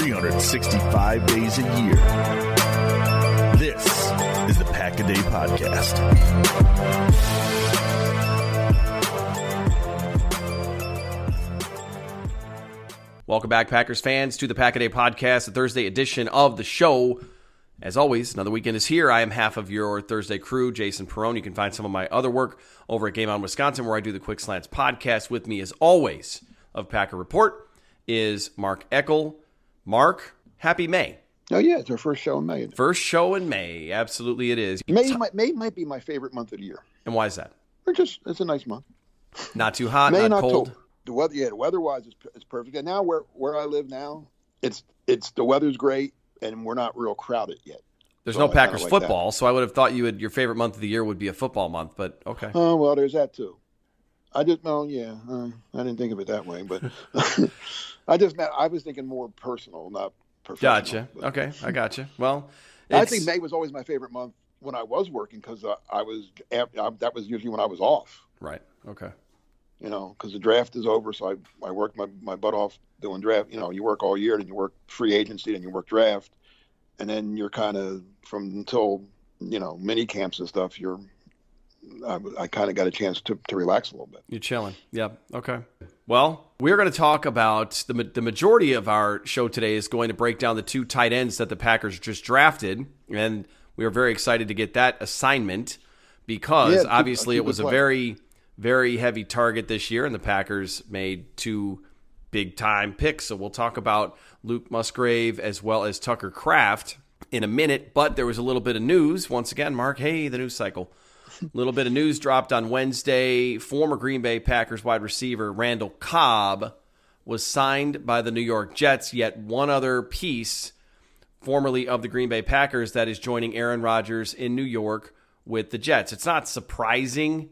365 days a year. This is the Pack a Day Podcast. Welcome back, Packers fans, to the Pack a Day Podcast, the Thursday edition of the show. As always, another weekend is here. I am half of your Thursday crew, Jason Perone. You can find some of my other work over at Game On Wisconsin, where I do the Quick Slants podcast. With me, as always, of Packer Report is Mark Eckel. Mark, happy May. Oh yeah, it's our first show in May. First show in May. Absolutely, it is. May might, May might be my favorite month of the year. And why is that? It's just it's a nice month. Not too hot, May not cold. October. The weather, yeah, the weather-wise is it's perfect. And now where where I live now, it's it's the weather's great, and we're not real crowded yet. There's So no I Packers like football, so I would have thought you would your favorite month of the year would be a football month, but okay. Oh well, there's that too. I just well, yeah, uh, I didn't think of it that way, but I just meant I was thinking more personal, not professional. Gotcha. but- Okay, I gotcha. Well, I think May was always my favorite month when I was working because uh, I was I, that was usually when I was off. right. Okay. you know, because the draft is over. So I, I worked my, my butt off doing draft. You know, you work all year, then you work free agency, then you work draft, and then you're kind of from until you know mini camps and stuff. You're I, I kind of got a chance to, to relax a little bit. You're chilling. Yep. Okay. Well, we're going to talk about the the majority of our show today is going to break down the two tight ends that the Packers just drafted, and we are very excited to get that assignment because Yeah, obviously it was a very very heavy target this year, and the Packers made two big time picks. So we'll talk about Luke Musgrave as well as Tucker Kraft in a minute. But there was a little bit of news once again. Mark, hey, the news cycle. A little bit of news dropped on Wednesday. Former Green Bay Packers wide receiver Randall Cobb was signed by the New York Jets. Yet one other piece, formerly of the Green Bay Packers, that is joining Aaron Rodgers in New York with the Jets. It's not surprising,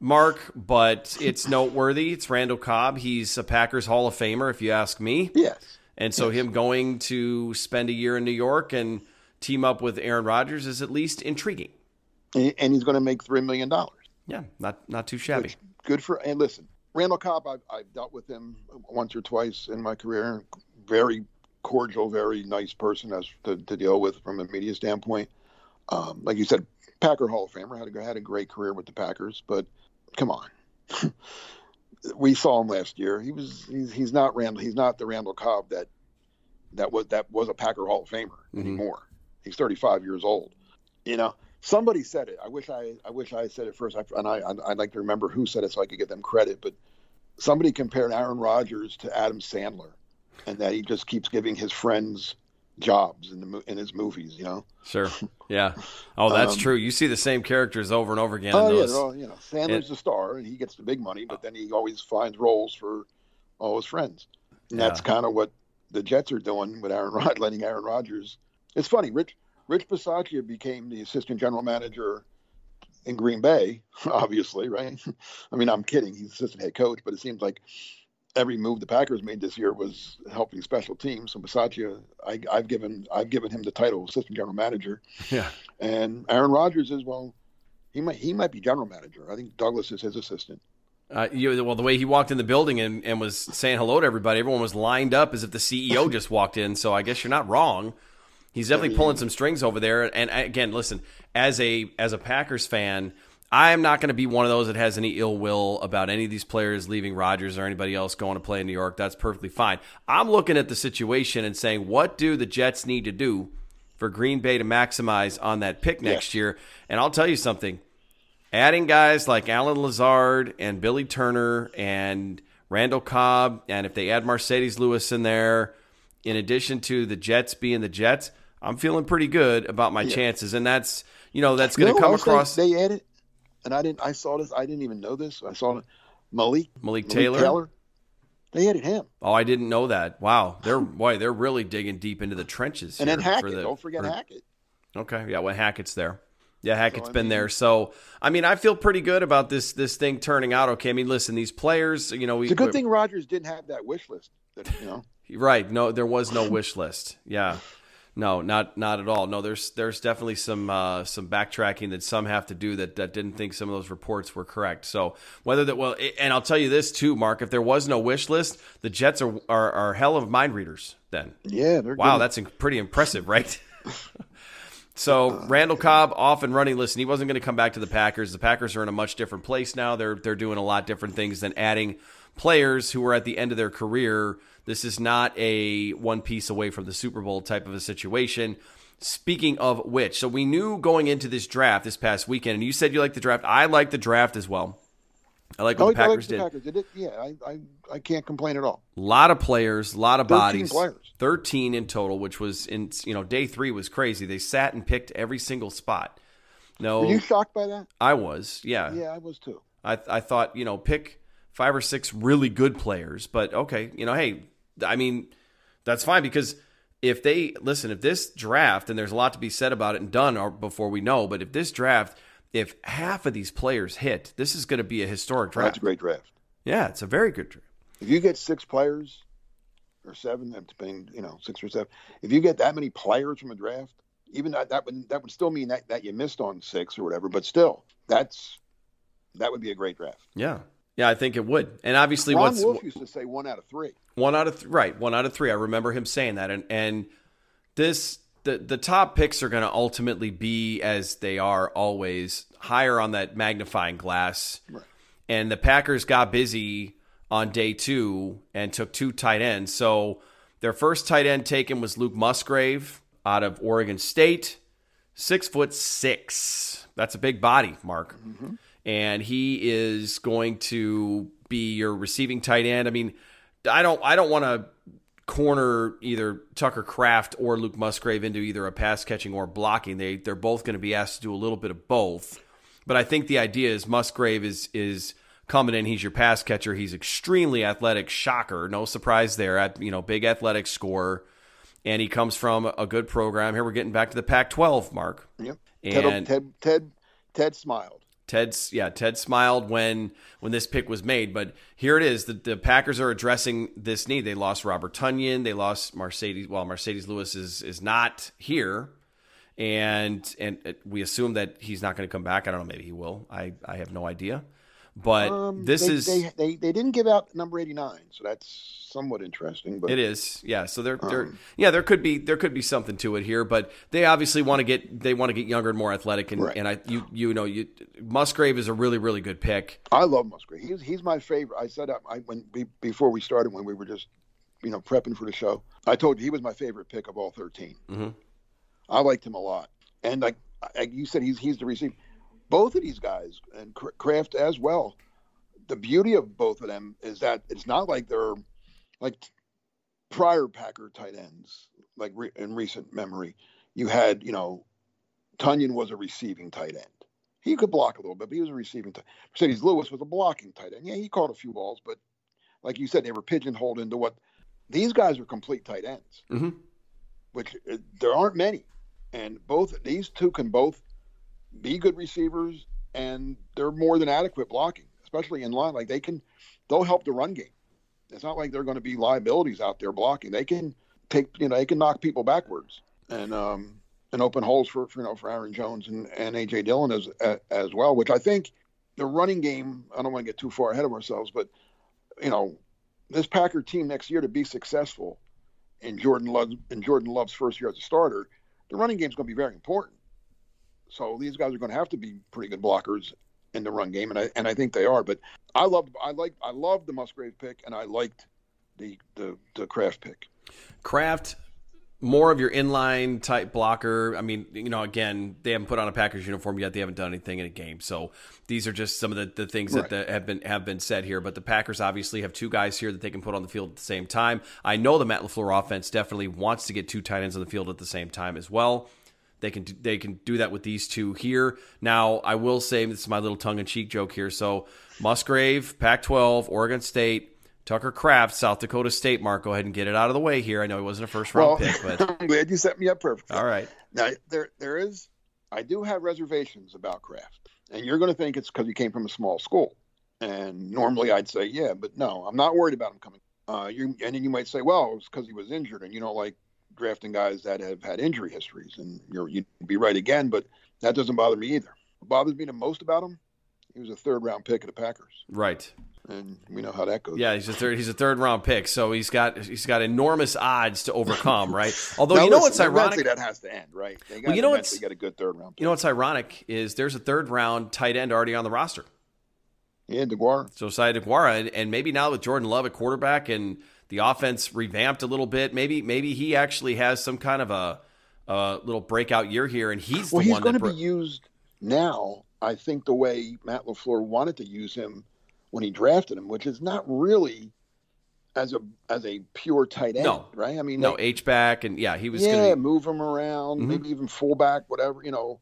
Mark, but it's noteworthy. It's Randall Cobb. He's a Packers Hall of Famer, if you ask me. Yes. And so him going to spend a year in New York and team up with Aaron Rodgers is at least intriguing. And, he's going to make three million dollars. Yeah, not not too shabby. Good for and listen, Randall Cobb. I've, I've dealt with him once or twice in my career. Very cordial, very nice person as to, to deal with from a media standpoint. Um, like you said, Packer Hall of Famer had a had a great career with the Packers, but come on. we saw him last year. He was he's, he's not Randall. He's not the Randall Cobb that that was that was a Packer Hall of Famer anymore. He's 35 years old. You know, somebody said it. I wish I I wish I said it first. I, and I I'd, like to remember who said it so I could get them credit. But somebody compared Aaron Rodgers to Adam Sandler, and that he just keeps giving his friends jobs in the in his movies. You know. Sure. Yeah. Oh, that's Um, true. You see the same characters over and over again. Oh in yeah, those. all, you know, Sandler's the star, and he gets the big money, but then he always finds roles for all his friends. And that's kind of what the Jets are doing with Aaron Rod, letting Aaron Rodgers. It's funny. Rich Rich Bisaccia became the assistant general manager in Green Bay, obviously, right? I mean, I'm kidding. He's assistant head coach, but it seems like every move the Packers made this year was helping special teams. So Bisaccia, I, I've given I've given him the title of assistant general manager, Yeah. and Aaron Rodgers is well. He might he might be general manager. I think Douglas is his assistant. Uh, you, well, the way he walked in the building and, and was saying hello to everybody, everyone was lined up as if the CEO just walked in. So I guess you're not wrong. He's definitely pulling some strings over there. And again, listen, as a as a Packers fan, I am not going to be one of those that has any ill will about any of these players leaving Rodgers or anybody else going to play in New York. That's perfectly fine. I'm looking at the situation and saying, what do the Jets need to do for Green Bay to maximize on that pick next year? And I'll tell you something adding guys like Allen Lazard and Billy Turner and Randall Cobb, and if they add Marcedes Lewis in there, in addition to the Jets being the Jets, I'm feeling pretty good about my chances. And that's you know that's going You to know come across They, added, and I didn't. I saw this. I didn't even know this. I saw it. Malik Malik Taylor. Taylor. They added him, Oh, I didn't know that. Wow, they're boy, they're really digging deep into the trenches. and then Hackett. the- Don't forget for- Hackett. Okay, yeah, well, Hackett's there. Yeah, Hackett's I been mean- there. So, I mean, I feel pretty good about this this thing turning out okay. I mean, listen, these players, you know, we It's a good thing Rodgers didn't have that wish list. That, you know, Right. No, there was no wish list. Yeah. No, not not at all. No, there's there's definitely some uh, some backtracking that some have to do that that didn't think some of those reports were correct. So whether that well, and I'll tell you this too, Mark. If there was no wish list, the Jets are are, are hell of mind readers. Then yeah, they're wow, good. that's pretty impressive, right? So Randall Cobb off and running. Listen, he wasn't going to come back to the Packers. The Packers are in a much different place now. They're they're doing a lot different things than adding players who are at the end of their career. This is not a one piece away from the Super Bowl type of a situation. Speaking of which, so we knew going into this draft this past weekend, and you said you like the draft. I like the draft as well. I like what I the like, like Packers the did. Packers. Did. Yeah, I, I, I can't complain at all. A lot of players, a lot of 13 bodies. players. 13 in total, which was in you know, day 3 was crazy. They sat and picked every single spot. No, Were you shocked by that? I was. Yeah. Yeah, I was too. I I thought, you know, pick five or six really good players, but okay, you know, hey, I mean, that's fine because if they listen, if this draft and there's a lot to be said about it and done before we know, but if this draft if half of these players hit, this is going to be a historic draft. that's a great draft. Yeah, it's a very good draft. If you get six players or seven, depending, you know, six or seven. If you get that many players from a draft, even that that would that would still mean that, that you missed on six or whatever. But still, that's that would be a great draft. Yeah. Yeah, I think it would. And obviously Ron Wolf used to say one out of three. One out of th- right, one out of three. I remember him saying that, and and this the the top picks are going to ultimately be as they are always higher on that magnifying glass. Right. And the Packers got busy on day two and took two tight ends. So their first tight end taken was Luke Musgrave out of Oregon State, six foot six. That's a big body, Mark. Mm-hmm. And he is going to be your receiving tight end. I mean, I don't I don't want to corner either Tucker Kraft or Luke Musgrave into either a pass catching or blocking. They they're both going to be asked to do a little bit of both. But I think the idea is Musgrave is is coming in. He's your pass catcher. He's extremely athletic. Shocker, no surprise there. At you know, big athletic scorer, and he comes from a good program. Here we're getting back to the Pac-12, Mark. Yep. And Ted, Ted Ted Ted smiled. Ted's yeah, Ted smiled when when this pick was made, but here it is. The, the Packers are addressing this need. They lost Robert Tonyan, they lost Marcedes. Well, Marcedes Lewis is is not here, and and we assume that he's not going to come back. I don't know. Maybe he will. I I have no idea. But Um, this they, is they, they they didn't give out number eighty nine, so that's somewhat interesting. But It is, yeah. So there, there, Um, yeah, there could be there could be something to it here, but they obviously want to get they want to get younger and more athletic, and Right. and I you you know you Musgrave is a really really good pick. I love Musgrave. He's he's my favorite. I said I when be, before we started when we were just you know prepping for the show. I told you he was my favorite pick of all 13 Mhm. I liked him a lot, and like like you said, he's he's the receiver. Both of these guys and Cra- Kraft as well. The beauty of both of them is that it's not like they're like prior Packer tight ends, like re, in recent memory. You had you know, Tonyan was a receiving tight end. He could block a little bit, but he was a receiving tight. Marcedes Lewis was a blocking tight end. Yeah, he caught a few balls, but like you said, they were pigeonholed into what these guys are complete tight ends, hmm which uh, there aren't many, and both these two can both be good receivers, and they're more than adequate blocking, especially in line. Like they can, they'll help the run game. It's not like they're going to be liabilities out there blocking. They can take, you know, they can knock people backwards and um and open holes for, for you know for Aaron Jones and, and AJ Dillon as as well. Which I think the running game. I don't want to get too far ahead of ourselves, but you know, this Packer team next year to be successful in Jordan in Jordan Love's first year as a starter, the running game is going to be very important. So these guys are going to have to be pretty good blockers in the run game, and I and I think they are. But I love I like I love the Musgrave pick, and I liked the the the Kraft pick. Kraft, more of your inline type blocker. I mean, you know, again, they haven't put on a Packers uniform yet. They haven't done anything in a game. So these are just some of the, the things Right. that the, have been have been said here. But the Packers obviously have two guys here that they can put on the field at the same time. I know the Matt LaFleur offense definitely wants to get two tight ends on the field at the same time as well. They can do- they can do that with these two here. Now, I will say this is my little tongue in cheek joke here. So Musgrave, Pac-12, Oregon State, Tucker Kraft, South Dakota State. Mark, go ahead and get it out of the way here. I know he wasn't a first round pick, but I'm glad you set me up perfectly. all right. Now there there is I do have reservations about Kraft, and you're going to think it's because he came from a small school. And normally I'd say yeah, but no, I'm not worried about him coming. Uh, you and then you might say, well, it's because he was injured, and you don't like drafting guys that have had injury histories, and you're you'd be right again. But that doesn't bother me either. What bothers me the most about him, he was a third round pick of the Packers, Right. and we know how that goes. Yeah, he's a third. He's a third round pick, so he's got he's got enormous odds to overcome. Right. Although Now, you know listen, what's ironic. That has to end, right? They got Well, you know what's- get a good third round. Pick. You know what's ironic is there's a third round tight end already on the roster. yeah, DeGuara. So Josiah DeGuara, and, and maybe now with Jordan Love at quarterback and the offense revamped a little bit, maybe maybe he actually has some kind of a, a little breakout year here, and he's the Well, he's one going to bro- be used now. I think the way Matt Lafleur wanted to use him when he drafted him, which is not really as a as a pure tight end, No. right? I mean, no H back, and yeah, he was yeah, going to move him around, Mhm. maybe even fullback, whatever, you know,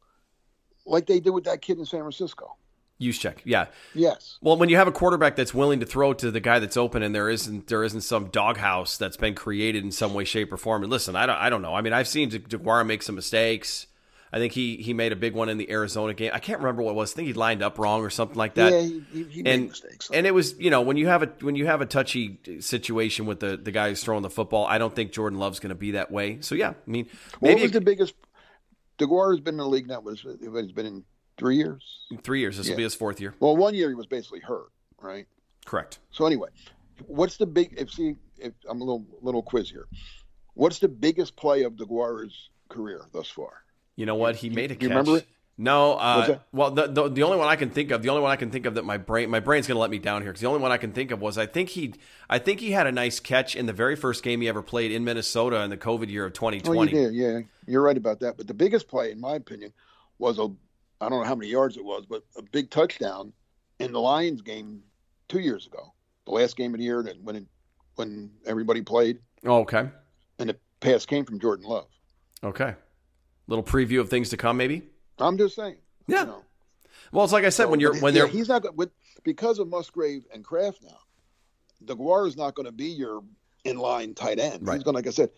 like they did with that kid in San Francisco. Use check. Yeah, Yes, Well, when you have a quarterback that's willing to throw to the guy that's open, and there isn't there isn't some doghouse that's been created in some way, shape, or form. And listen, I don't I don't know. I mean, I've seen De- DeGuara make some mistakes. I think he he made a big one in the Arizona game. I can't remember what it was. I think he lined up wrong or something like that. yeah, he, he, and mistakes. and it was you know when you have a when you have a touchy situation with the the guy who's throwing the football, I don't think Jordan Love's going to be that way. So yeah, I mean what maybe was the biggest? DeGuara's been in the league now. Was he's been in three years? three years. This will be his fourth year. Well, one year he was basically hurt, right? Correct. So anyway, what's the big? If see, if I'm a little little quiz here, what's the biggest play of DeGuara's career thus far? You know what? He made a you catch. remember it? No, uh, well, the, the the only one I can think of, the only one I can think of that my brain my brain's going to let me down here because the only one I can think of was I think he I think he had a nice catch in the very first game he ever played in Minnesota in the COVID year of Oh, you 2020. did, yeah, you're right about that. But the biggest play, in my opinion, was a I don't know how many yards it was, but a big touchdown in the Lions game two years ago, the last game of the year that when it, when everybody played, Oh, okay, and the pass came from Jordan Love. okay. Little preview of things to come, maybe. I'm just saying. Yeah. You know. Well, it's like I said So, when you're when yeah, they're he's not with because of Musgrave and Kraft now. DeGuara is not going to be your inline tight end. Right. He's going, like I said,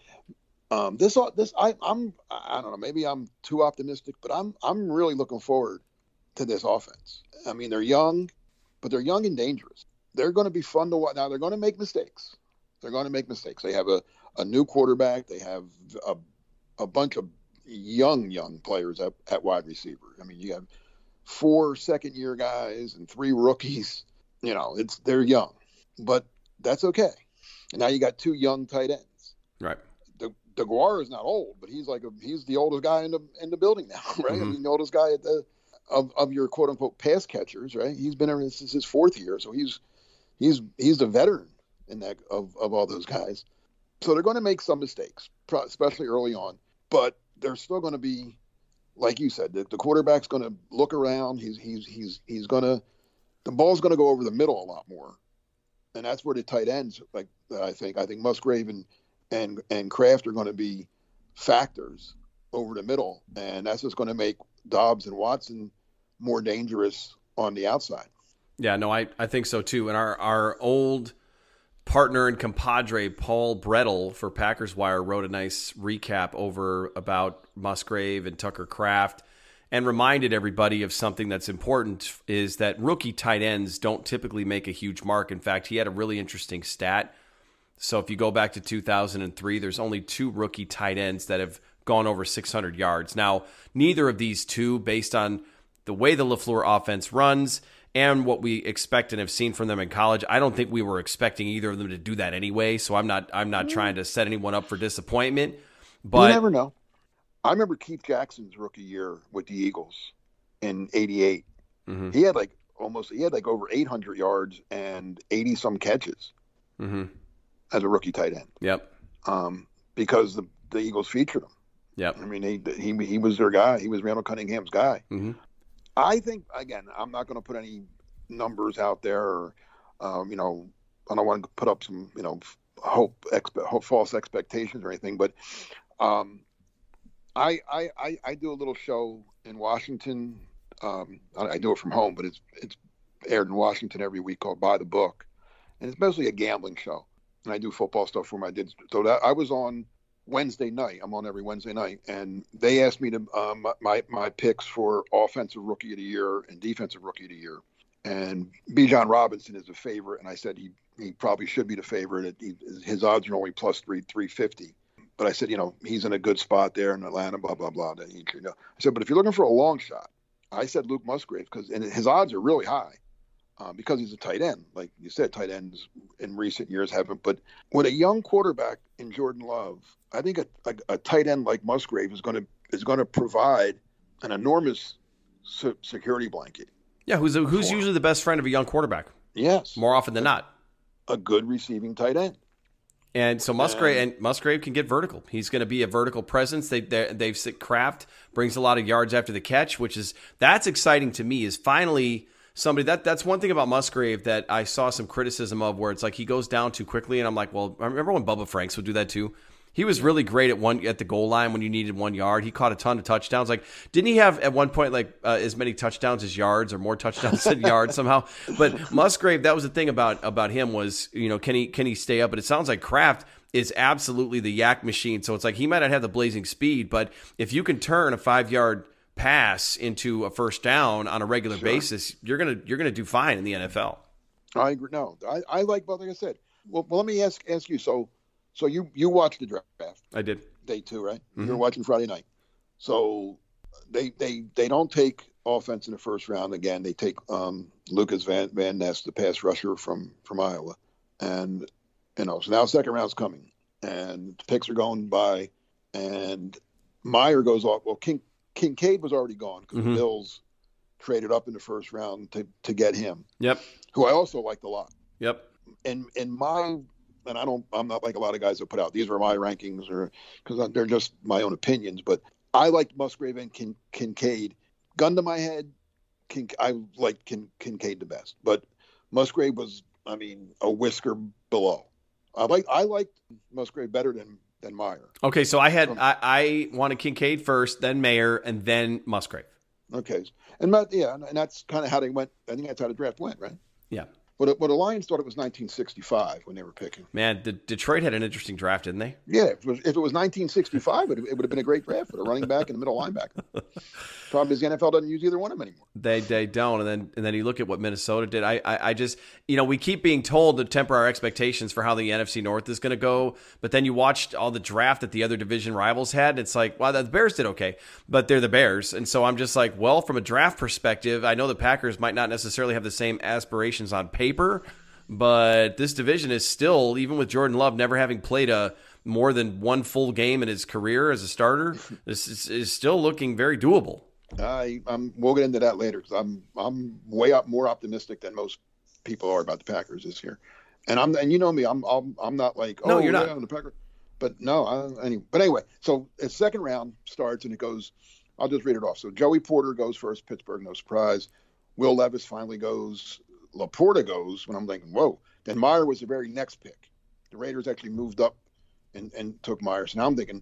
um, this this I I'm I don't know maybe I'm too optimistic, but I'm I'm really looking forward to this offense. I mean they're young, but they're young and dangerous. They're going to be fun to watch. Now they're going to make mistakes. They're going to make mistakes. They have a, a new quarterback. They have a a bunch of young young players at, at wide receiver. I mean you have four second year guys and three rookies. You know, it's they're young, but that's okay. And now you got two young tight ends. right. De, DeGuara is not old, but he's like a, he's the oldest guy in the in the building now, right? I Mhm. mean, the oldest guy at the of, of your quote unquote pass catchers, right? He's been there since his fourth year, so he's he's he's the veteran in that of, of all those guys. So they're going to make some mistakes, especially early on, but they're still going to be, like you said, the, the quarterback's going to look around. He's he's he's he's going to the ball's going to go over the middle a lot more, and that's where the tight ends, like I think, I think Musgrave and and and Kraft are going to be factors over the middle, and that's just going to make Doubs and Watson more dangerous on the outside. Yeah, no, I, I think so too. And our our old partner and compadre Paul Bretl for Packers Wire wrote a nice recap over about Musgrave and Tucker Kraft and reminded everybody of something that's important is that rookie tight ends don't typically make a huge mark. In fact, he had a really interesting stat. So if you go back to 2003, there's only two rookie tight ends that have gone over 600 yards. Now, neither of these two, based on the way the LaFleur offense runs and what we expect and have seen from them in college, I don't think we were expecting either of them to do that anyway. So I'm not I'm not trying to set anyone up for disappointment. But you never know. I remember Keith Jackson's rookie year with the Eagles in '88. Mm-hmm. He had like almost he had like over 800 yards and 80 some catches mm-hmm. As a rookie tight end. Yep. Um, because the the Eagles featured him. Yep. I mean, he he he was their guy. He was Randall Cunningham's guy. Mm-hmm. I think again, I'm not going to put any numbers out there, or um, you know, I don't want to put up some you know hope, expe- hope false expectations or anything, but um, I, I, I, do a little show in Washington. Um, I, I, do it from home, but it's it's aired in Washington every week called By the Book, and it's mostly a gambling show. And I do football stuff for my did so that I was on Wednesday night. I'm on every Wednesday night, and they asked me to um, my my picks for offensive rookie of the year and defensive rookie of the year. And Bijan Robinson is a favorite, and I said he he probably should be the favorite. He, his odds are only plus three three fifty but I said, you know, he's in a good spot there in Atlanta, blah blah blah. That he, you know, I said, but if you're looking for a long shot, I said Luke Musgrave because and his odds are really high uh, because he's a tight end. Like you said, tight ends in recent years haven't. But with a young quarterback in Jordan Love, I think a, a, a tight end like Musgrave is going to is going to provide an enormous security blanket. Yeah, who's a, who's usually the best friend of a young quarterback? Yes, more often than not. A good receiving tight end. And so Musgrave and Musgrave can get vertical. He's going to be a vertical presence. They, they have sit Kraft brings a lot of yards after the catch, which is that's exciting to me. Is finally somebody that that's one thing about Musgrave that I saw some criticism of, where it's like he goes down too quickly, and I'm like, well, I remember when Bubba Franks would do that too. He was really great at one at the goal line when you needed one yard. He caught a ton of touchdowns. Like, didn't he have at one point like uh, as many touchdowns as yards, or more touchdowns than yards somehow? But Musgrave, that was the thing about about him was you know can he can he stay up? But it sounds like Kraft is absolutely the YAC machine. So it's like he might not have the blazing speed, but if you can turn a five yard pass into a first down on a regular sure. basis, you're gonna you're gonna do fine in the NFL. I agree. No, I, I like, but like I said, well, well, let me ask ask you. So so you you watched the draft? I did. Day two, right? Mm-hmm. You were watching Friday night. So they they they don't take offense in the first round again. They take um, Lucas Van Van Ness, the pass rusher from from Iowa, and you know so now second round's coming, and the picks are going by, and Meyer goes off. Well, King Kincaid was already gone because mm-hmm. the Bills traded up in the first round to to get him. Yep. Who I also liked a lot. Yep. And in my and I don't, I'm not like a lot of guys that put out these are my rankings or because they're just my own opinions. But I liked Musgrave and Kin, Kincaid. Gun to my head, Kin, I like Kin, Kincaid the best, but Musgrave was, I mean, a whisker below. I like I liked Musgrave better than than Mayer. Okay, so I had From, I, I wanted Kincaid first, then Mayer, and then Musgrave. Okay, and yeah, and that's kind of how they went. I think that's how the draft went, right? Yeah. But, but the Lions thought it was 1965 when they were picking. Man, the, Detroit had an interesting draft, didn't they? Yeah, if it was, if it was 1965, it, it would have been a great draft for a running back and a middle linebacker. Problem is, the NFL doesn't use either one of them anymore. They they don't, and then and then you look at what Minnesota did. I, I I just you know we keep being told to temper our expectations for how the NFC North is going to go, but then you watched all the draft that the other division rivals had. And it's like, wow, the Bears did okay, but they're the Bears, and so I'm just like, well, from a draft perspective, I know the Packers might not necessarily have the same aspirations on paper, but this division is still, even with Jordan Love never having played a more than one full game in his career as a starter, this is, is still looking very doable. I, I'm, we'll get into that later because I'm I'm way up more optimistic than most people are about the Packers this year, and I'm and you know me, I'm I'm, I'm not like oh no, you're yeah, not the Packers, but no, I, anyway, but anyway, so the second round starts and it goes. I'll just read it off. So Joey Porter goes first, Pittsburgh, no surprise. Will Levis finally goes. Laporta goes. When I'm thinking, whoa. Then Meyer was the very next pick. The Raiders actually moved up and, and took Meyer. So Now I'm thinking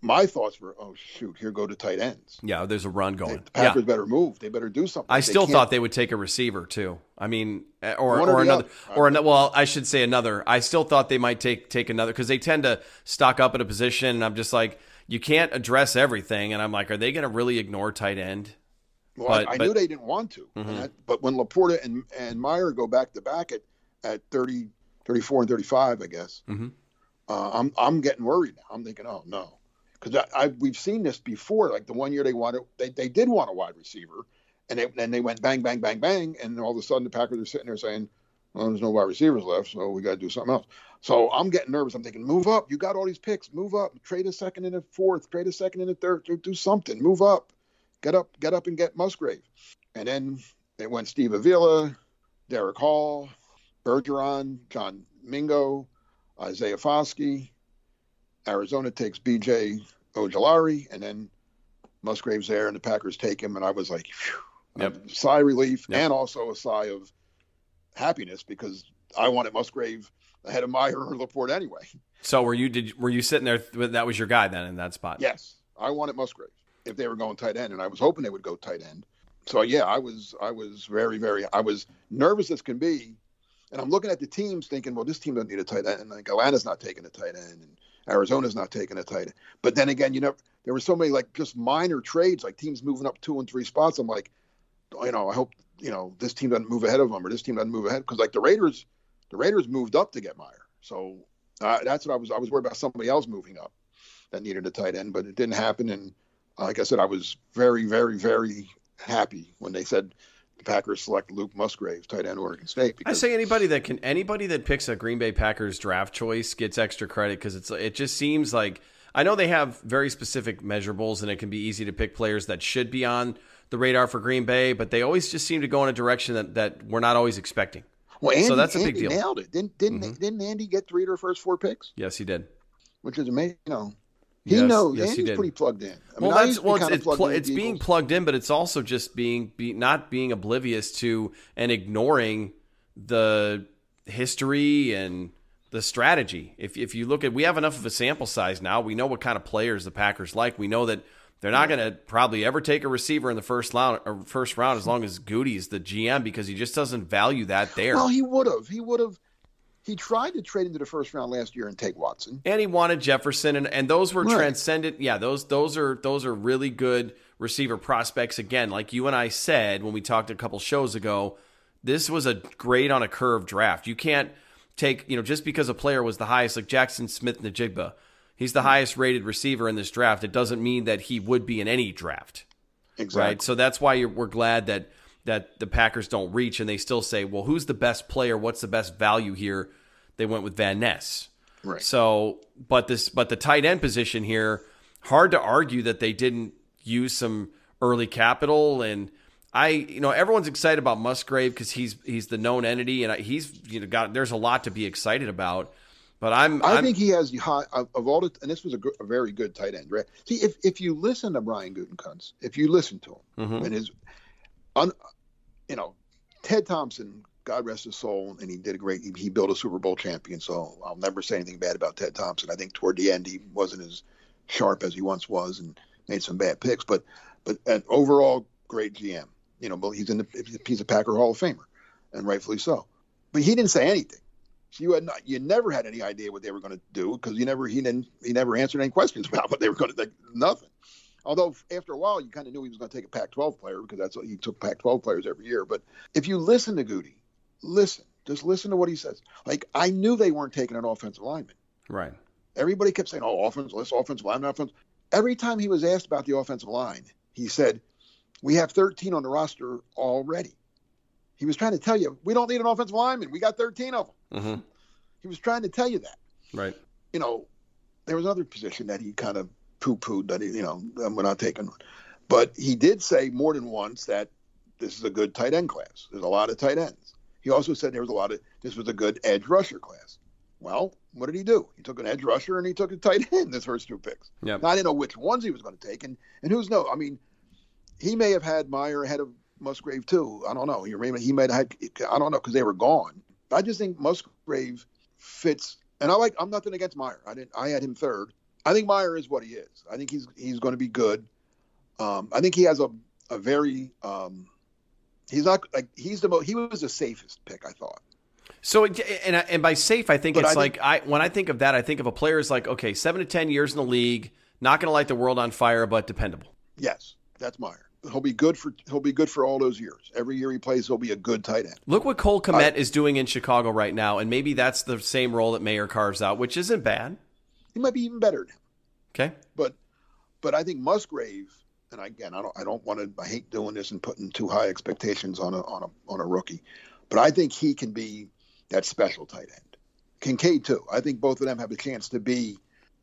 my thoughts were, oh shoot, here go to tight ends. Yeah, there's a run going. The Packers yeah. better move. They better do something. I still can't- thought they would take a receiver too. I mean, eh, or or or, another, other. or another. Well, I should say another. I still thought they might take take another because they tend to stock up at a position. And I'm just like, you can't address everything. And I'm like, are they going to really ignore tight end? Well, But- I, I but- knew they didn't want to. Mhm. And that- but when Laporta and, and Meyer go back to back at, at 30, 34 and 35, I guess, Mhm. uh, I'm, I'm getting worried now. I'm thinking, oh, no. Because I, I, we've seen this before. Like the one year they wanted, they, they did want a wide receiver. And they, and they went bang, bang, bang, bang. And all of a sudden the Packers are sitting there saying, well, there's no wide receivers left, so we got to do something else. So I'm getting nervous. I'm thinking, move up. You got all these picks. Move up. Trade a second and a fourth. Trade a second and a third. Do, do something. Move up. Get up. Get up and get Musgrave. And then it went Steve Avila, Derick Hall, Bergeron, John Mingo, Isaiah Foskey. Arizona takes B.J. Ojulari, and then Musgrave's there, and the Packers take him. And I was like, phew, Yep. sigh of relief Yep. and also a sigh of happiness because I wanted Musgrave ahead of Meyer or Laporte anyway. So were you did were you sitting there? That was your guy then in that spot. Yes, I wanted Musgrave if they were going tight end, and I was hoping they would go tight end. So yeah, I was I was very very I was nervous as can be, and I'm looking at the teams thinking, well, this team doesn't need a tight end, and like Atlanta's not taking a tight end, and Arizona's not taking a tight end. But then again, you know, there were so many like just minor trades, like teams moving up two and three spots. I'm like, you know, I hope you know this team doesn't move ahead of them, or this team doesn't move ahead because like the Raiders, the Raiders moved up to get Meyer, so uh, that's what I was I was worried about somebody else moving up that needed a tight end, but it didn't happen. And like I said, I was very, very, very happy when they said the Packers select Luke Musgrave, tight end, Oregon State. I say anybody that can anybody that picks a Green Bay Packers draft choice gets extra credit because it's it just seems like I know they have very specific measurables and it can be easy to pick players that should be on the radar for Green Bay, but they always just seem to go in a direction that, that we're not always expecting. well, Andy, so that's a big deal. Mm-hmm. Nailed it. Didn't didn't didn't Andy get three of their first four picks, Yes, he did. which is amazing. You know, he Yes, knows. yes, he Andy's pretty plugged in. I mean, well, that's well, it's, it's, plugged pl- it's being plugged in, but it's also just being be, not being oblivious to and ignoring the history and the strategy. If if you look at, we have enough of a sample size now. We know what kind of players the Packers like. We know that they're not going to probably ever take a receiver in the first round or uh, first round as long as Goody's the GM because he just doesn't value that there. Well, he would have. He would have. He tried to trade into the first round last year and take Watson. and he wanted Jefferson, and, and those were Right. transcendent. Yeah, those those are those are really good receiver prospects. Again, like you and I said when we talked a couple shows ago, this was a grade on a curve draft. You can't take you know just because a player was the highest, like Jaxon Smith-Njigba, he's the hmm. highest rated receiver in this draft. It doesn't mean that he would be in any draft Exactly. right? So that's why you're, we're glad that that the Packers don't reach and they still say, well, who's the best player? What's the best value here? They went with Van Ness. Right. So, but this, but the tight end position here, hard to argue that they didn't use some early capital and. I, you know, everyone's excited about Musgrave because he's he's the known entity, and he's you know got there's a lot to be excited about. But I'm, I I'm think he has the high of, of all the, and this was a, a very good tight end. Right? See, if if you listen to Brian Gutekunst, if you listen to him Mhm. and his, un, you know, Ted Thompson, God rest his soul, and he did a great. He, he built a Super Bowl champion, so I'll never say anything bad about Ted Thompson. I think toward the end he wasn't as sharp as he once was, and made some bad picks, but but an overall great GM. You know, he's in the he's a Packer Hall of Famer, and rightfully so. But he didn't say anything. You had not, you never had any idea what they were going to do because you never he didn't he never answered any questions about what they were going to do. Nothing. Although after a while you kind of knew he was going to take a Pac-12 player because that's what he took Pac-12 players every year. But if you listen to Goody, listen, just listen to what he says. Like I knew they weren't taking an offensive lineman. right. Everybody kept saying, "Oh, offense, let's offensive line, offense." Every time he was asked about the offensive line, he said, "We have 13 on the roster already." He was trying to tell you, "We don't need an offensive lineman. We got 13 of them." hmm He was trying to tell you that. Right. You know, there was another position that he kind of poo-pooed that he, you know, we're not taking. But he did say more than once that this is a good tight end class. There's a lot of tight ends. He also said there was a lot of this was a good edge rusher class. Well, what did he do? He took an edge rusher and he took a tight end this first two picks. Yep. Now, I didn't know which ones he was going to take, and and who's no? I mean, he may have had Meyer ahead of Musgrave too. I don't know. He may he might have had I don't know because they were gone. I just think Musgrave fits, and I like. I'm nothing against Meyer. I didn't. I had him third. I think Meyer is what he is. I think he's he's going to be good. Um, I think he has a a very um, he's not like he's the most he was the safest pick I thought. So and and by safe, I think But it's I like think- I when I think of that, I think of a player as like okay, seven to ten years in the league, not going to light the world on fire, but dependable. Yes, that's Meyer. He'll be good for he'll be good for all those years. Every year he plays, he'll be a good tight end. Look what Cole Kmet is doing in Chicago right now, and maybe that's the same role that Mayer carves out, which isn't bad. He might be even better than him. Okay, But but I think Musgrave, and again, I don't I don't want to I hate doing this and putting too high expectations on a on a on a rookie, but I think he can be that special tight end. Kincaid too. I think both of them have a chance to be.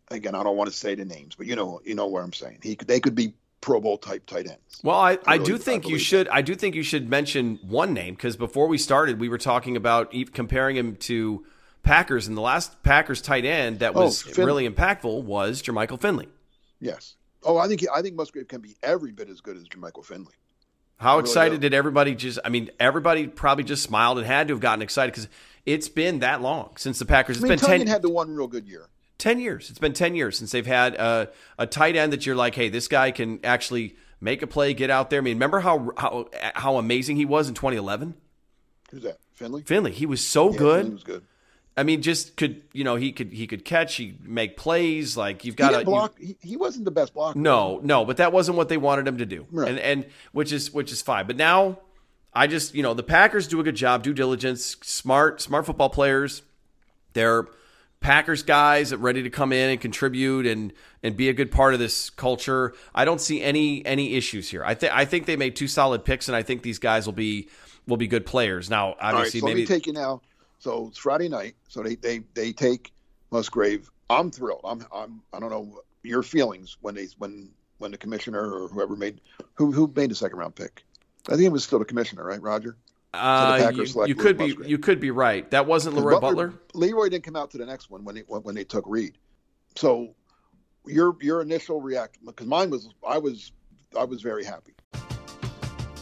Again, I don't want to say the names, but you know you know where I'm saying. He they could be Pro Bowl type tight ends. Well, I, I, really- do I think you believe should. I do think you should mention one name because before we started, we were talking about comparing him to Packers, and the last Packers tight end that Oh, was Fin- really impactful was Jermichael Finley. Yes. Oh, I think he, I think Musgrave can be every bit as good as Jermichael Finley. How really excited did everybody just? I mean, everybody probably just smiled and had to have gotten excited because it's been that long since the Packers. I It's mean, been Tonyan 10, had the one real good year. 10 years. It's been 10 years since they've had a, a tight end that you're like, hey, this guy can actually make a play, get out there. I mean, remember how how how amazing he was in 2011? Who's that? Finley. Finley, he was so Yeah, good. Finley was good. I mean, just could you know he could he could catch, he make plays. Like you've got to block. he, he wasn't the best blocker. No, no, but that wasn't what they wanted him to do, Right. and and which is which is fine. But now, I just you know the Packers do a good job, due diligence, smart smart football players. They're Packers guys ready to come in and contribute and and be a good part of this culture. I don't see any any issues here. I think I think they made two solid picks, and I think these guys will be will be good players. Now, right, obviously, so maybe take you now. So it's Friday night. So they they they take Musgrave. I'm thrilled. I'm I'm I don't know your feelings when they when when the commissioner or whoever made who who made the second round pick. I think it was still the commissioner, right, Roger? uh, Packers you, you could be Musgrave. you could be right. That wasn't Leroy Butler. Leroy didn't come out to the next one when they when they took Reed. So your your initial reaction because mine was I was I was very happy.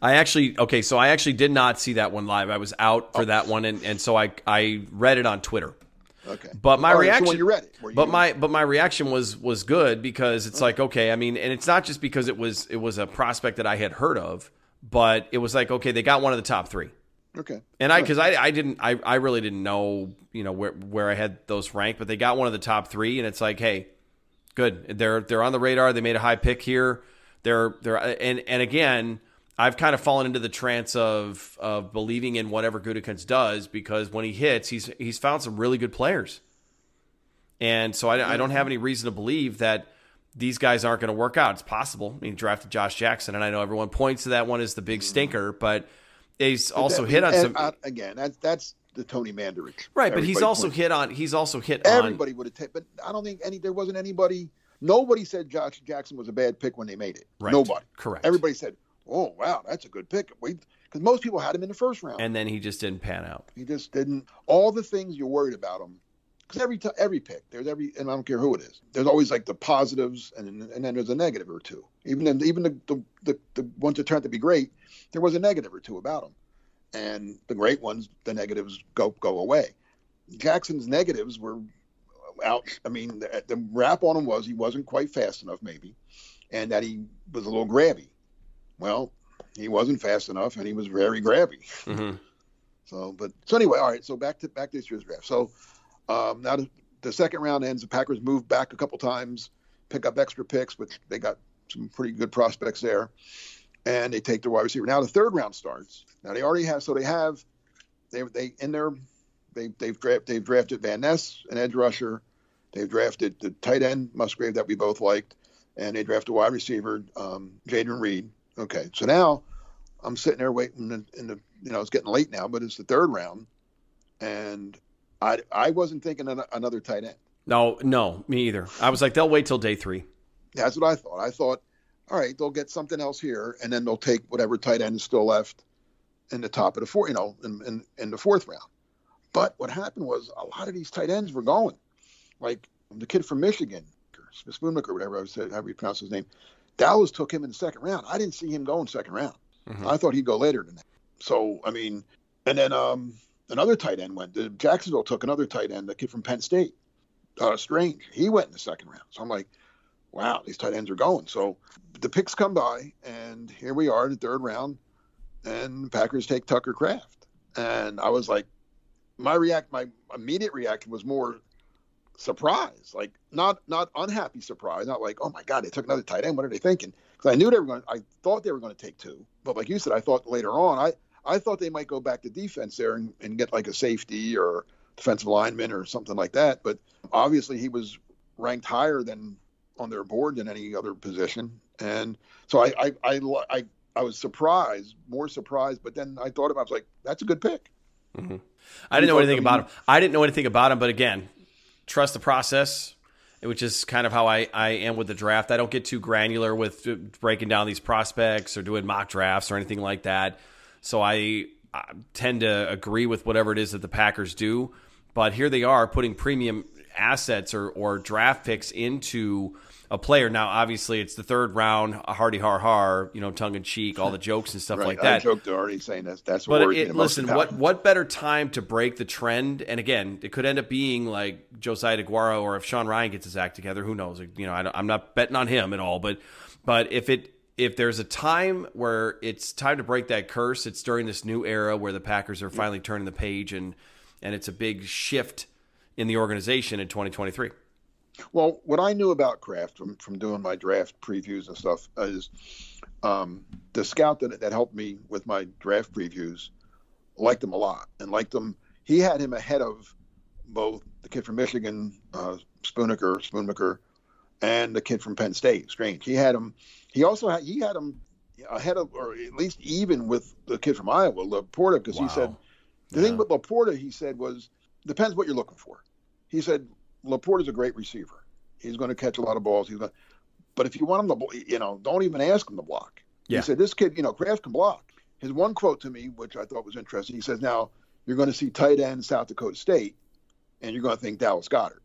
I actually okay, so I actually did not see that one live. I was out for that one, and, and so I I read it on Twitter. Okay. But my oh, All right, reaction, So you read it, but my but my reaction was was good because it's like okay, I mean, and it's not just because it was it was a prospect that I had heard of, but it was like okay, they got one of the top three, okay. and I because I I didn't I I really didn't know you know where where I had those ranked, but they got one of the top three, and it's like hey, good, they're they're on the radar. They made a high pick here. They're they're and and again. I've kind of fallen into the trance of of believing in whatever Gutekunst does because when he hits, he's he's found some really good players. And so I, I don't have any reason to believe that these guys aren't going to work out. It's possible. I mean, he drafted Josh Jackson, and I know everyone points to that one as the big stinker, but he's also That- hit on some uh, again. That's that's the Tony Mandarich. right, but he's also points- hit on he's also hit on Everybody would have taken, but I don't think any. There wasn't anybody. Nobody said Josh Jackson was a bad pick when they made it. Right. Nobody. Correct. Everybody said, oh wow, that's a good pick. Because most people had him in the first round, and then he just didn't pan out. He just didn't. All the things you're worried about him, because every t- every pick, there's every, and I don't care who it is. There's always like the positives, and and then there's a negative or two. Even in, even the, the the the ones that turned out to be great, there was a negative or two about them, and the great ones, the negatives go go away. Jackson's negatives were out. I mean, the, the rap on him was he wasn't quite fast enough, maybe, and that he was a little grabby. Well, he wasn't fast enough, and he was very grabby. Mm-hmm. So, but so anyway, all right. So back to back to this year's draft. So um, now the, the second round ends. The Packers move back a couple times, pick up extra picks, which they got some pretty good prospects there, and they take their wide receiver. Now the third round starts. Now they already have. So they have. They they in their they they've drafted they've drafted Van Ness, an edge rusher. They've drafted the tight end Musgrave that we both liked, and they drafted a wide receiver um, Jayden Reed. Okay, so now I'm sitting there waiting in, in the you know it's getting late now, but it's the third round, and I I wasn't thinking another tight end. No, no, me either. I was like they'll wait till day three. That's what I thought. I thought, all right, they'll get something else here, and then they'll take whatever tight end is still left in the top of the four, you know, in, in, in the fourth round. But what happened was a lot of these tight ends were going, like the kid from Michigan, Smith Spoonmaker, whatever I said, however you pronounce his name. Dallas took him in the second round. I didn't see him go in second round. Mm-hmm. I thought he'd go later than that. So I mean, and then um, another tight end went. Jacksonville took another tight end, the kid from Penn State, uh, Strange. He went in the second round. So I'm like, wow, these tight ends are going. So the picks come by, and here we are in the third round, and Packers take Tucker Kraft. and I was like, my react, my immediate reaction was more surprise, like not not unhappy surprise, not like oh my god they took another tight end. What are they thinking? Because I knew they were going. I thought they were going to take two, but like you said, I thought later on I I thought they might go back to defense there and, and get like a safety or defensive lineman or something like that. But obviously he was ranked higher than on their board than any other position, and so I I I, I, I was surprised, more surprised. But then I thought about, it, I was like, that's a good pick. Mm-hmm. I didn't know anything about him. I didn't know anything about him, but again, trust the process, which is kind of how I, I am with the draft. I don't get too granular with breaking down these prospects or doing mock drafts or anything like that. So I, I tend to agree with whatever it is that the Packers do. But here they are putting premium assets or, or draft picks into a player. Now, obviously, it's the third round, a hardy har har, you know, tongue in cheek, all the jokes and stuff right. like that. I joked already saying that. That's but it, listen, what what better time to break the trend? And again, it could end up being like Josiah Deguara, or if Sean Ryan gets his act together, who knows? You know, I am not betting on him at all, but but if it if there's a time where it's time to break that curse, it's during this new era where the Packers are finally turning the page and and it's a big shift in the organization in 2023. Well, what I knew about Kraft from, from doing my draft previews and stuff is um, the scout that, that helped me with my draft previews liked him a lot and liked him. He had him ahead of both the kid from Michigan, uh, Spoonmaker, Spoonmaker, and the kid from Penn State, Strange. He had him. He also had he had him ahead of, or at least even with the kid from Iowa, LaPorta, because wow. he said the yeah. thing with LaPorta, he said was depends what you're looking for. He said LaPorta is a great receiver. He's going to catch a lot of balls. He's going, but if you want him to, you know, don't even ask him to block. Yeah. He said, "This kid, you know, Kraft can block." His one quote to me, which I thought was interesting, he says, "Now you're going to see tight end South Dakota State, and you're going to think Dallas Goedert,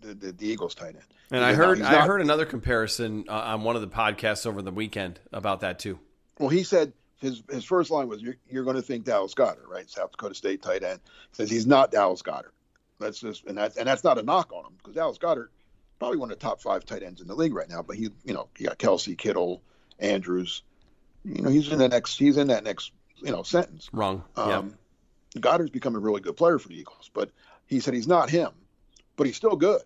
the, the, the Eagles tight end." And I heard I heard another comparison uh, on one of the podcasts over the weekend about that too. Well, he said his his first line was, "You're, you're going to think Dallas Goedert, right? South Dakota State tight end." He says he's not Dallas Goedert. That's just and that's and that's not a knock on him because Dallas Goedert probably one of the top five tight ends in the league right now. But he, you know, he got Kelce, Kittle, Andrews. You know, he's in the next. He's in that next. You know, sentence. Wrong. Um, yeah. Goedert's become a really good player for the Eagles, but he said he's not him, but he's still good.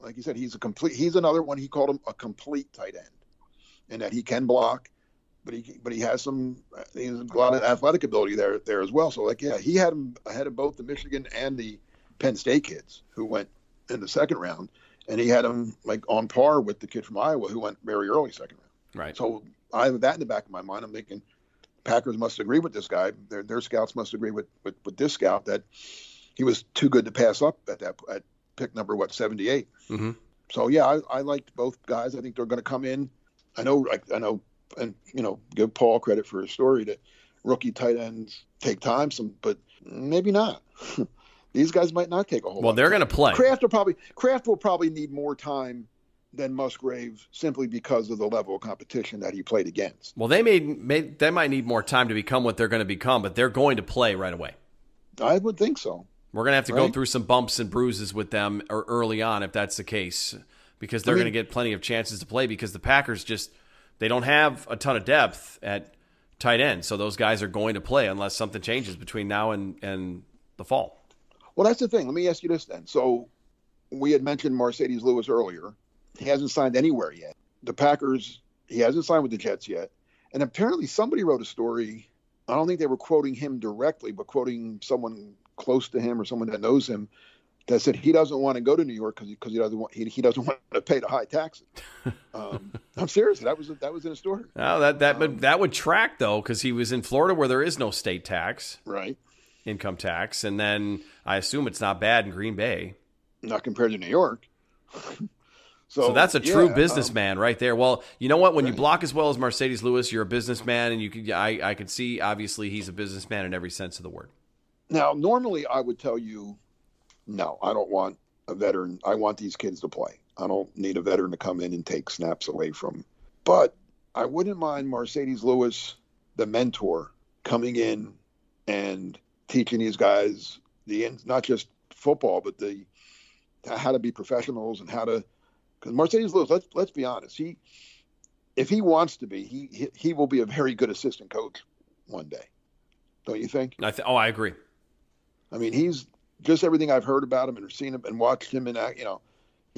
Like he said, he's a complete. He's another one. He called him a complete tight end, and that he can block, but he but he has some. He has a lot of athletic ability there there as well. So like yeah, he had him ahead of both the Michigan and the Penn State kids who went in the second round, and he had him like on par with the kid from Iowa who went very early second round. Right. So I have that in the back of my mind. I'm thinking Packers must agree with this guy. Their their scouts must agree with with, with this scout that he was too good to pass up at that at pick number what 78. Mm-hmm. So yeah, I, I liked both guys. I think they're going to come in. I know I, I know and you know, give Paul credit for his story that rookie tight ends take time, some, but maybe not. These guys might not take a whole. Well, they're going to play. Kraft will probably Kraft will probably need more time than Musgrave simply because of the level of competition that he played against. Well, they may, may they might need more time to become what they're going to become, but they're going to play right away. I would think so. We're going to have to right? go through some bumps and bruises with them early on if that's the case because they're I mean, going to get plenty of chances to play because the Packers just they don't have a ton of depth at tight end. So those guys are going to play unless something changes between now and, and the fall. Well, that's the thing. Let me ask you this then. So we had mentioned Marcedes Lewis earlier. He hasn't signed anywhere yet. The Packers, he hasn't signed with the Jets yet. And apparently somebody wrote a story. I don't think they were quoting him directly, but quoting someone close to him or someone that knows him that said he doesn't want to go to New York because he, he doesn't want he, he doesn't want to pay the high taxes. Um, I'm serious. That was that was in a story. Oh, that that um, that would track though because he was in Florida where there is no state tax, right? Income tax, and then I assume it's not bad in Green Bay. Not compared to New York. So, so, that's a true yeah, businessman um, right there. Well, you know what? When right. you block as well as Marcedes Lewis, you're a businessman, and you can. I I could see obviously he's a businessman in every sense of the word. Now, normally I would tell you, no, I don't want a veteran. I want these kids to play. I don't need a veteran to come in and take snaps away from. But I wouldn't mind Marcedes Lewis, the mentor, coming in and teaching these guys the not just football, but the how to be professionals and how to because Marcedes Lewis, let's let's be honest, he if he wants to be, he he will be a very good assistant coach one day. Don't you think? I th- oh, I agree. I mean, he's just everything I've heard about him and seen him and watched him and you know,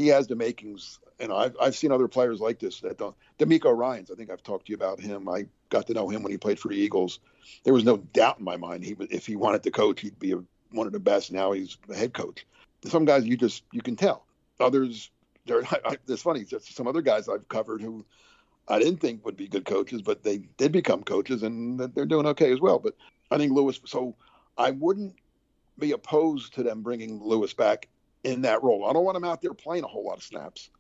he has the makings. Know, I've I've seen other players like this that don't. DeMeco Ryans, I think I've talked to you about him. I got to know him when he played for the Eagles. There was no doubt in my mind he if he wanted to coach, he'd be a, one of the best. Now he's a head coach. Some guys you just you can tell. Others there, I, it's funny. Some other guys I've covered who I didn't think would be good coaches, but they did become coaches, and they're doing okay as well. But I think Lewis. So I wouldn't be opposed to them bringing Lewis back in that role. I don't want him out there playing a whole lot of snaps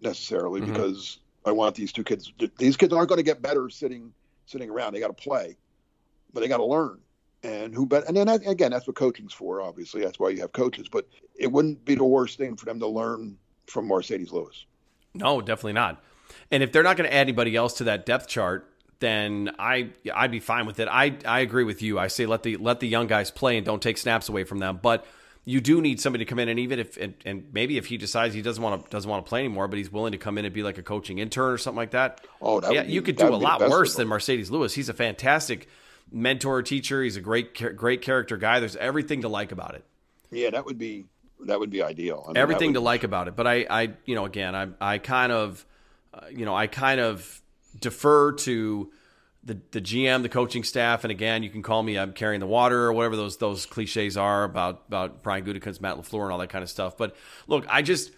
necessarily mm-hmm. because I want these two kids. These kids aren't going to get better sitting sitting around. They got to play, but they got to learn. And who bet? And then again, that's what coaching's for. Obviously, that's why you have coaches. But it wouldn't be the worst thing for them to learn from Marcedes Lewis. No, definitely not. And if they're not going to add anybody else to that depth chart, then I I'd be fine with it. I I agree with you. I say let the let the young guys play and don't take snaps away from them. But you do need somebody to come in and even if and, and maybe if he decides he doesn't want to doesn't want to play anymore, but he's willing to come in and be like a coaching intern or something like that. Oh, that yeah, be, you could do a lot worse than Marcedes Lewis. He's a fantastic mentor teacher. He's a great great character guy. There's everything to like about it. Yeah, that would be that would be ideal. I mean, Everything would... to like about it, but I, I, you know, again, I, I kind of, uh, you know, I kind of defer to the the GM, the coaching staff, and again, you can call me I'm carrying the water or whatever those those cliches are about about Brian Gutekunst, Matt LaFleur, and all that kind of stuff. But look, I just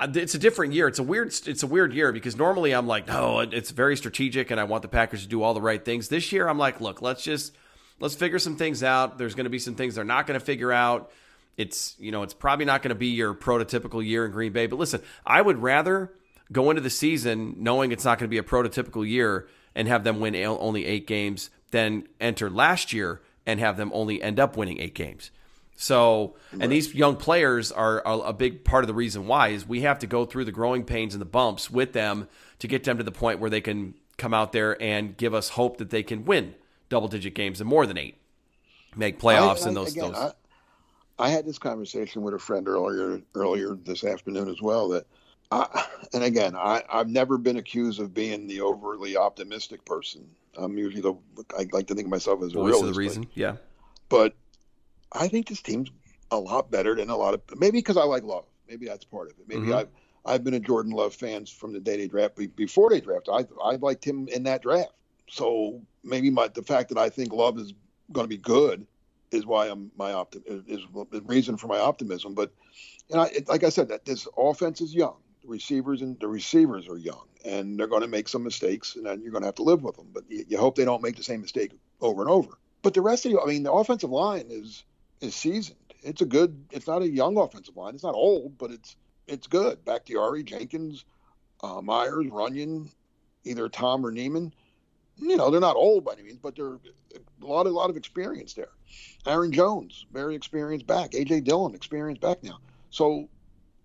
it's a different year. It's a weird it's a weird year because normally I'm like, no, it's very strategic, and I want the Packers to do all the right things. This year, I'm like, look, let's just let's figure some things out. There's going to be some things they're not going to figure out. It's you know it's probably not going to be your prototypical year in Green Bay, but listen, I would rather go into the season knowing it's not going to be a prototypical year and have them win only eight games than enter last year and have them only end up winning eight games. So, and these young players are, are, a big part of the reason why is we have to go through the growing pains and the bumps with them to get them to the point where they can come out there and give us hope that they can win double digit games and more than eight, make playoffs I, I, and those. Again, those. I had this conversation with a friend earlier earlier this afternoon as well. That, I, and again, I, I've never been accused of being the overly optimistic person. I'm usually the I like to think of myself as a realist. the reason, yeah. But I think this team's a lot better than a lot of maybe because I like Love. Maybe that's part of it. Maybe mm-hmm. I've I've been a Jordan Love fan from the day they draft before they draft. I I liked him in that draft. So maybe my the fact that I think Love is going to be good is why I'm my optim is the reason for my optimism. But know, it, like I said, that this offense is young. Receivers and the receivers are young, and they're going to make some mistakes, and then you're going to have to live with them. But you, you, hope they don't make the same mistake over and over. But the rest of you, I mean, the offensive line is is seasoned. It's a good. It's not a young offensive line. It's not old, but it's it's good. Bakhtiari, Jenkins, uh, Myers, Runyan, either Tom or Nijman. you know, they're not old by any means, but they're a lot, a lot of experience there. Aaron Jones, very experienced back. AJ Dillon, experienced back now. So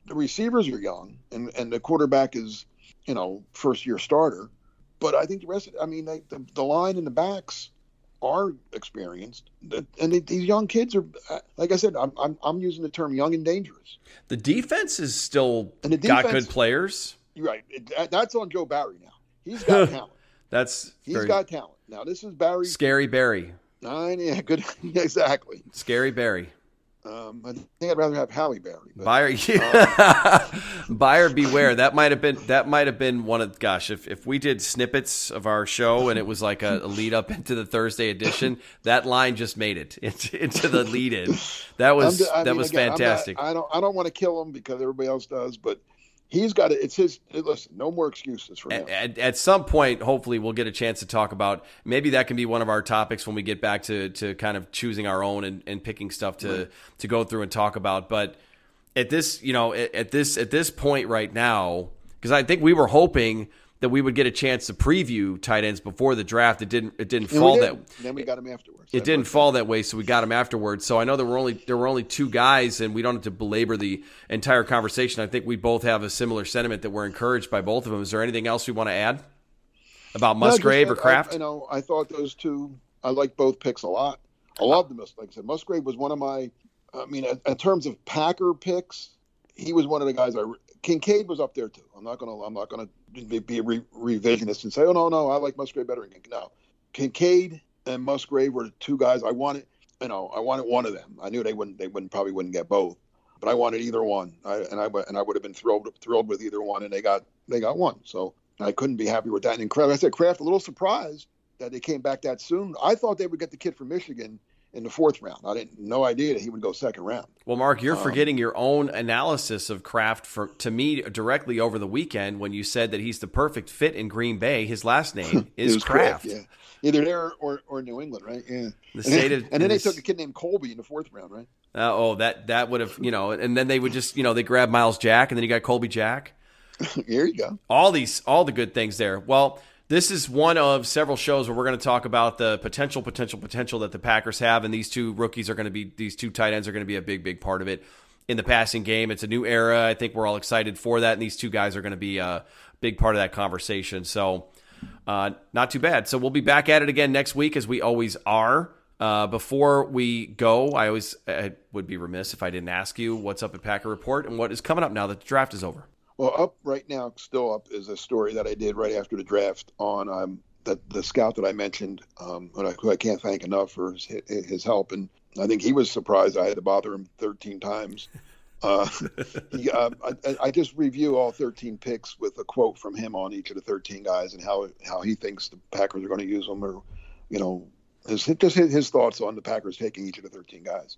the receivers are young, and and the quarterback is, you know, first year starter. But I think the rest, of, I mean, they, the the line and the backs are experienced, and they, these young kids are, uh, like I said, I'm, I'm I'm using the term young and dangerous. The defense is still and the defense, got good players. You're right. That's on Joe Barry now. He's got talent. That's he's very... got talent. Now this is Barry. Scary Barry. Nine, yeah, good, exactly. Scary Barry. Um, I think I'd rather have Halle Berry. But, Buyer, yeah. um, buyer beware. That might have been that might have been one of gosh. If if we did snippets of our show and it was like a, a lead up into the Thursday edition, that line just made it into, into the lead in. That was that mean, was again, fantastic. Not, I don't I don't want to kill him because everybody else does, but he's got it. It's his. Listen, no more excuses for him. At, at, some point, hopefully, we'll get a chance to talk about. Maybe that can be one of our topics when we get back to to kind of choosing our own and, and picking stuff to right. to go through and talk about. But at this, you know, at, at this at this point right now, because I think we were hoping that we would get a chance to preview tight ends before the draft. It didn't. It didn't fall did. that. Then we got him afterwards. It didn't fall that way, so we got him afterwards. So I know there were only there were only two guys, and we don't have to belabor the entire conversation. I think we both have a similar sentiment that we're encouraged by both of them. Is there anything else we want to add about Musgrave no, or Kraft? I, you know, I thought those two. I like both picks a lot. I love the them. Like I said, Musgrave was one of my. I mean, in terms of Packer picks, he was one of the guys I Kincaid was up there too. I'm not gonna I'm not gonna be, a re- revisionist and say, oh no no, I like Musgrave better. No, Kincaid and Musgrave were the two guys I wanted. You know, I wanted one of them. I knew they wouldn't they wouldn't probably wouldn't get both, but I wanted either one. I, and I and I would have been thrilled thrilled with either one, and they got they got one. So I couldn't be happy with that. And Kraft, I said Kraft a little surprised that they came back that soon. I thought they would get the kid from Michigan in the fourth round. I didn't no idea that he would go second round. Well, Mark, you're um, forgetting your own analysis of Kraft for to me directly over the weekend when you said that he's the perfect fit in Green Bay. His last name is Kraft. Yeah, either there or, or New England, right? Yeah. The state of, and then they took a kid named Colby in the fourth round, right? Uh, oh, that that would have you know, and then they would just you know they grab Myles Jack, and then you got Colby Jack. Here you go. All these, all the good things there. Well, this is one of several shows where we're going to talk about the potential, potential, potential that the Packers have, and these two rookies are going to be these two tight ends are going to be a big, big part of it in the passing game. It's a new era. I think we're all excited for that, and these two guys are going to be a big part of that conversation. So, uh, not too bad. So we'll be back at it again next week, as we always are. Uh, before we go, I always I would be remiss if I didn't ask you what's up at Packer Report and what is coming up now that the draft is over. Well, up right now, still up is a story that I did right after the draft on um, that the scout that I mentioned, um, who, I, who I can't thank enough for his, his help, and I think he was surprised I had to bother him 13 times. Uh, he, uh, I, I, just review all 13 picks with a quote from him on each of the 13 guys and how how he thinks the Packers are going to use them, or you know, his, just his, his, thoughts on the Packers taking each of the 13 guys.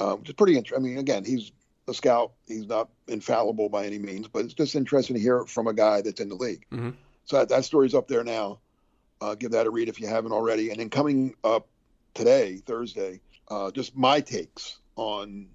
Um, which is pretty interesting. I mean, again, he's a scout. He's not infallible by any means, but it's just interesting to hear it from a guy that's in the league. Mm-hmm. So that, that story's up there now. Uh, give that a read if you haven't already. And then coming up today, Thursday, uh, just my takes on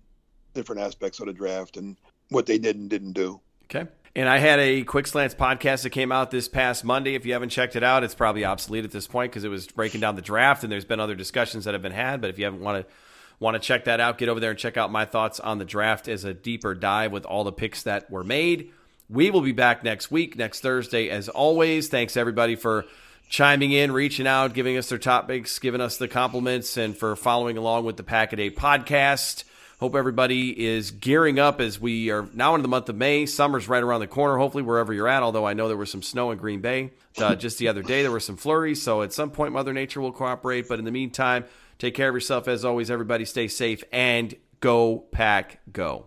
different aspects of the draft and what they did and didn't do. Okay. And I had a Quick Slants podcast that came out this past Monday. If you haven't checked it out, it's probably obsolete at this point because it was breaking down the draft and there's been other discussions that have been had. But if you haven't want to want to check that out, get over there and check out my thoughts on the draft as a deeper dive with all the picks that were made. We will be back next week, next Thursday, as always. Thanks everybody for chiming in, reaching out, giving us their topics, giving us the compliments, and for following along with the Pack a Day podcast. Hope everybody is gearing up as we are now in the month of May. Summer's right around the corner, hopefully, wherever you're at. Although I know there was some snow in Green Bay uh, just the other day. There were some flurries. So at some point, Mother Nature will cooperate. But in the meantime, Take care of yourself as always, everybody. Stay safe and go pack go.